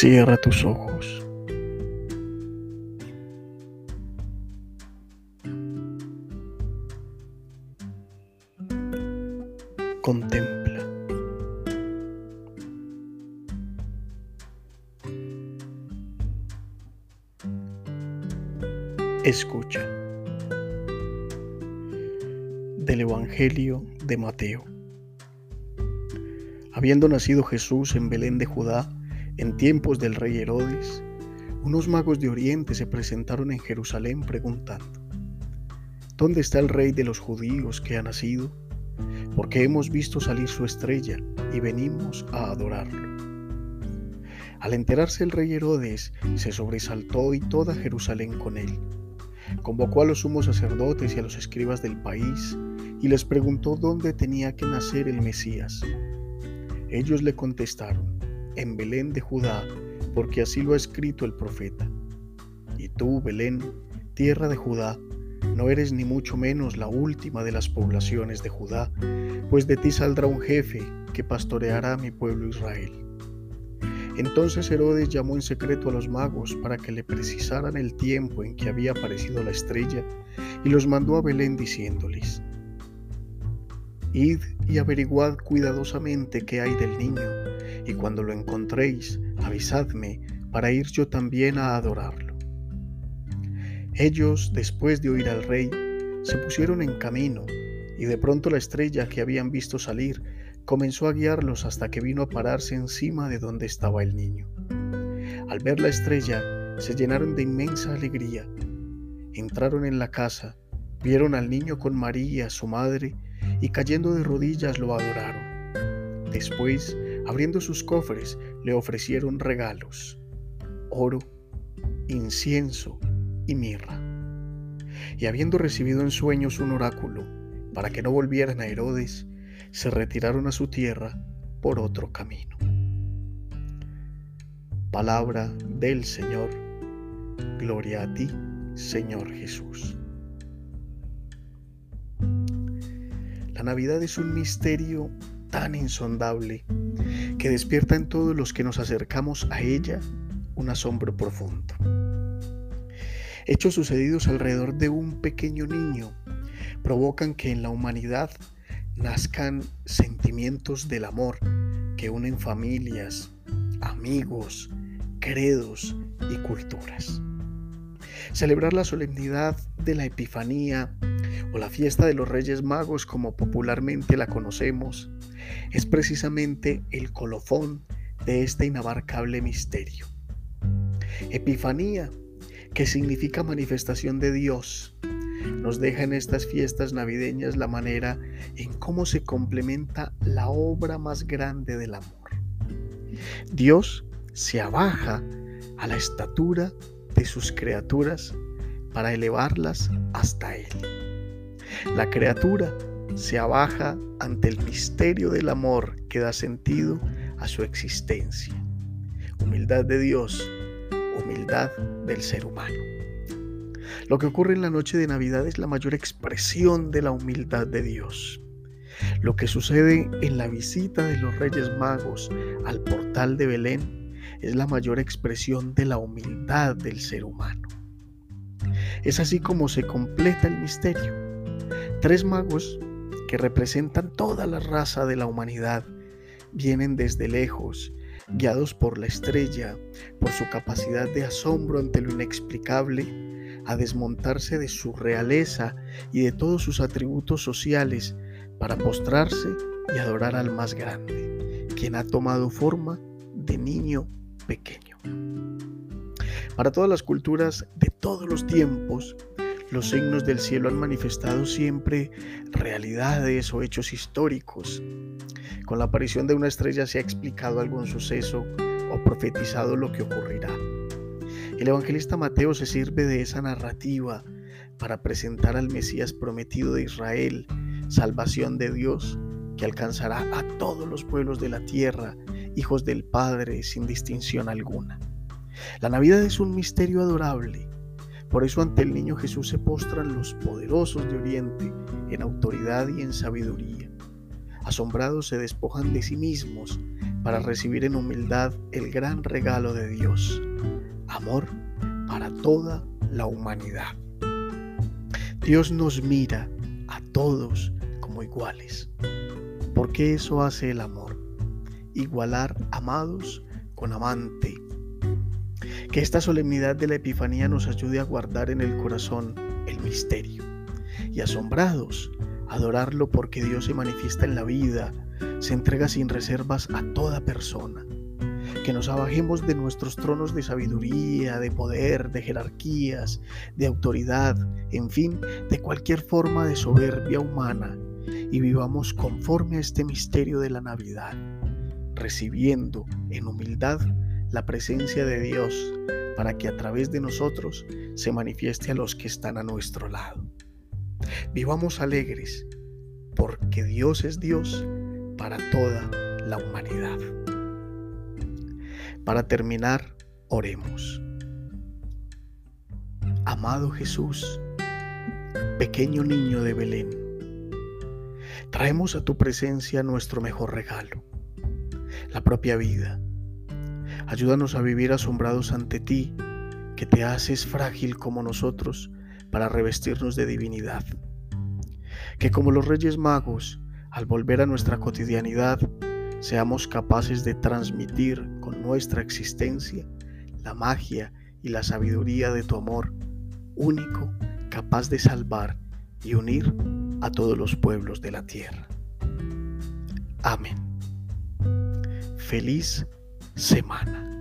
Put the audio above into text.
Cierra tus ojos. Contempla. Escucha. Del Evangelio de Mateo. Habiendo nacido Jesús en Belén de Judá, en tiempos del rey Herodes, unos magos de Oriente se presentaron en Jerusalén preguntando, ¿Dónde está el rey de los judíos que ha nacido? Porque hemos visto salir su estrella y venimos a adorarlo. Al enterarse el rey Herodes, se sobresaltó y toda Jerusalén con él. Convocó a los sumos sacerdotes y a los escribas del país y les preguntó dónde tenía que nacer el Mesías. Ellos le contestaron, en Belén de Judá, porque así lo ha escrito el profeta. Y tú, Belén, tierra de Judá, no eres ni mucho menos la última de las poblaciones de Judá, pues de ti saldrá un jefe que pastoreará a mi pueblo Israel. Entonces Herodes llamó en secreto a los magos para que le precisaran el tiempo en que había aparecido la estrella y los mandó a Belén diciéndoles, Id y averiguad cuidadosamente qué hay del niño, y cuando lo encontréis, avisadme para ir yo también a adorarlo. Ellos, después de oír al rey, se pusieron en camino, y de pronto la estrella que habían visto salir comenzó a guiarlos hasta que vino a pararse encima de donde estaba el niño. Al ver la estrella, se llenaron de inmensa alegría. Entraron en la casa, vieron al niño con María, su madre, y cayendo de rodillas lo adoraron. Después, abriendo sus cofres, le ofrecieron regalos, oro, incienso y mirra. Y habiendo recibido en sueños un oráculo, para que no volvieran a Herodes, se retiraron a su tierra por otro camino. Palabra del Señor. Gloria a ti, Señor Jesús. La Navidad es un misterio tan insondable que despierta en todos los que nos acercamos a ella un asombro profundo. Hechos sucedidos alrededor de un pequeño niño provocan que en la humanidad nazcan sentimientos del amor que unen familias, amigos, credos y culturas. Celebrar la solemnidad de la Epifanía o la fiesta de los Reyes Magos como popularmente la conocemos, es precisamente el colofón de este inabarcable misterio. Epifanía, que significa manifestación de Dios, nos deja en estas fiestas navideñas la manera en cómo se complementa la obra más grande del amor. Dios se abaja a la estatura de sus criaturas para elevarlas hasta Él. La criatura se abaja ante el misterio del amor que da sentido a su existencia. Humildad de Dios, humildad del ser humano. Lo que ocurre en la noche de Navidad es la mayor expresión de la humildad de Dios. Lo que sucede en la visita de los Reyes Magos al portal de Belén es la mayor expresión de la humildad del ser humano. Es así como se completa el misterio. Tres magos que representan toda la raza de la humanidad vienen desde lejos, guiados por la estrella, por su capacidad de asombro ante lo inexplicable, a desmontarse de su realeza y de todos sus atributos sociales para postrarse y adorar al más grande, quien ha tomado forma de niño pequeño. Para todas las culturas de todos los tiempos, los signos del cielo han manifestado siempre realidades o hechos históricos. Con la aparición de una estrella se ha explicado algún suceso o profetizado lo que ocurrirá. El evangelista Mateo se sirve de esa narrativa para presentar al Mesías prometido de Israel, salvación de Dios, que alcanzará a todos los pueblos de la tierra, hijos del Padre, sin distinción alguna. La Navidad es un misterio adorable por eso ante el niño Jesús se postran los poderosos de Oriente en autoridad y en sabiduría. Asombrados se despojan de sí mismos para recibir en humildad el gran regalo de Dios, amor para toda la humanidad. Dios nos mira a todos como iguales, porque eso hace el amor, igualar amados con amante. Que esta solemnidad de la Epifanía nos ayude a guardar en el corazón el misterio y asombrados adorarlo porque Dios se manifiesta en la vida, se entrega sin reservas a toda persona. Que nos abajemos de nuestros tronos de sabiduría, de poder, de jerarquías, de autoridad, en fin, de cualquier forma de soberbia humana y vivamos conforme a este misterio de la Navidad, recibiendo en humildad la presencia de Dios para que a través de nosotros se manifieste a los que están a nuestro lado. Vivamos alegres, porque Dios es Dios para toda la humanidad. Para terminar, oremos. Amado Jesús, pequeño niño de Belén, traemos a tu presencia nuestro mejor regalo, la propia vida. Ayúdanos a vivir asombrados ante ti, que te haces frágil como nosotros, para revestirnos de divinidad. Que como los Reyes Magos, al volver a nuestra cotidianidad, seamos capaces de transmitir con nuestra existencia la magia y la sabiduría de tu amor, único, capaz de salvar y unir a todos los pueblos de la tierra. Amén. Feliz semana.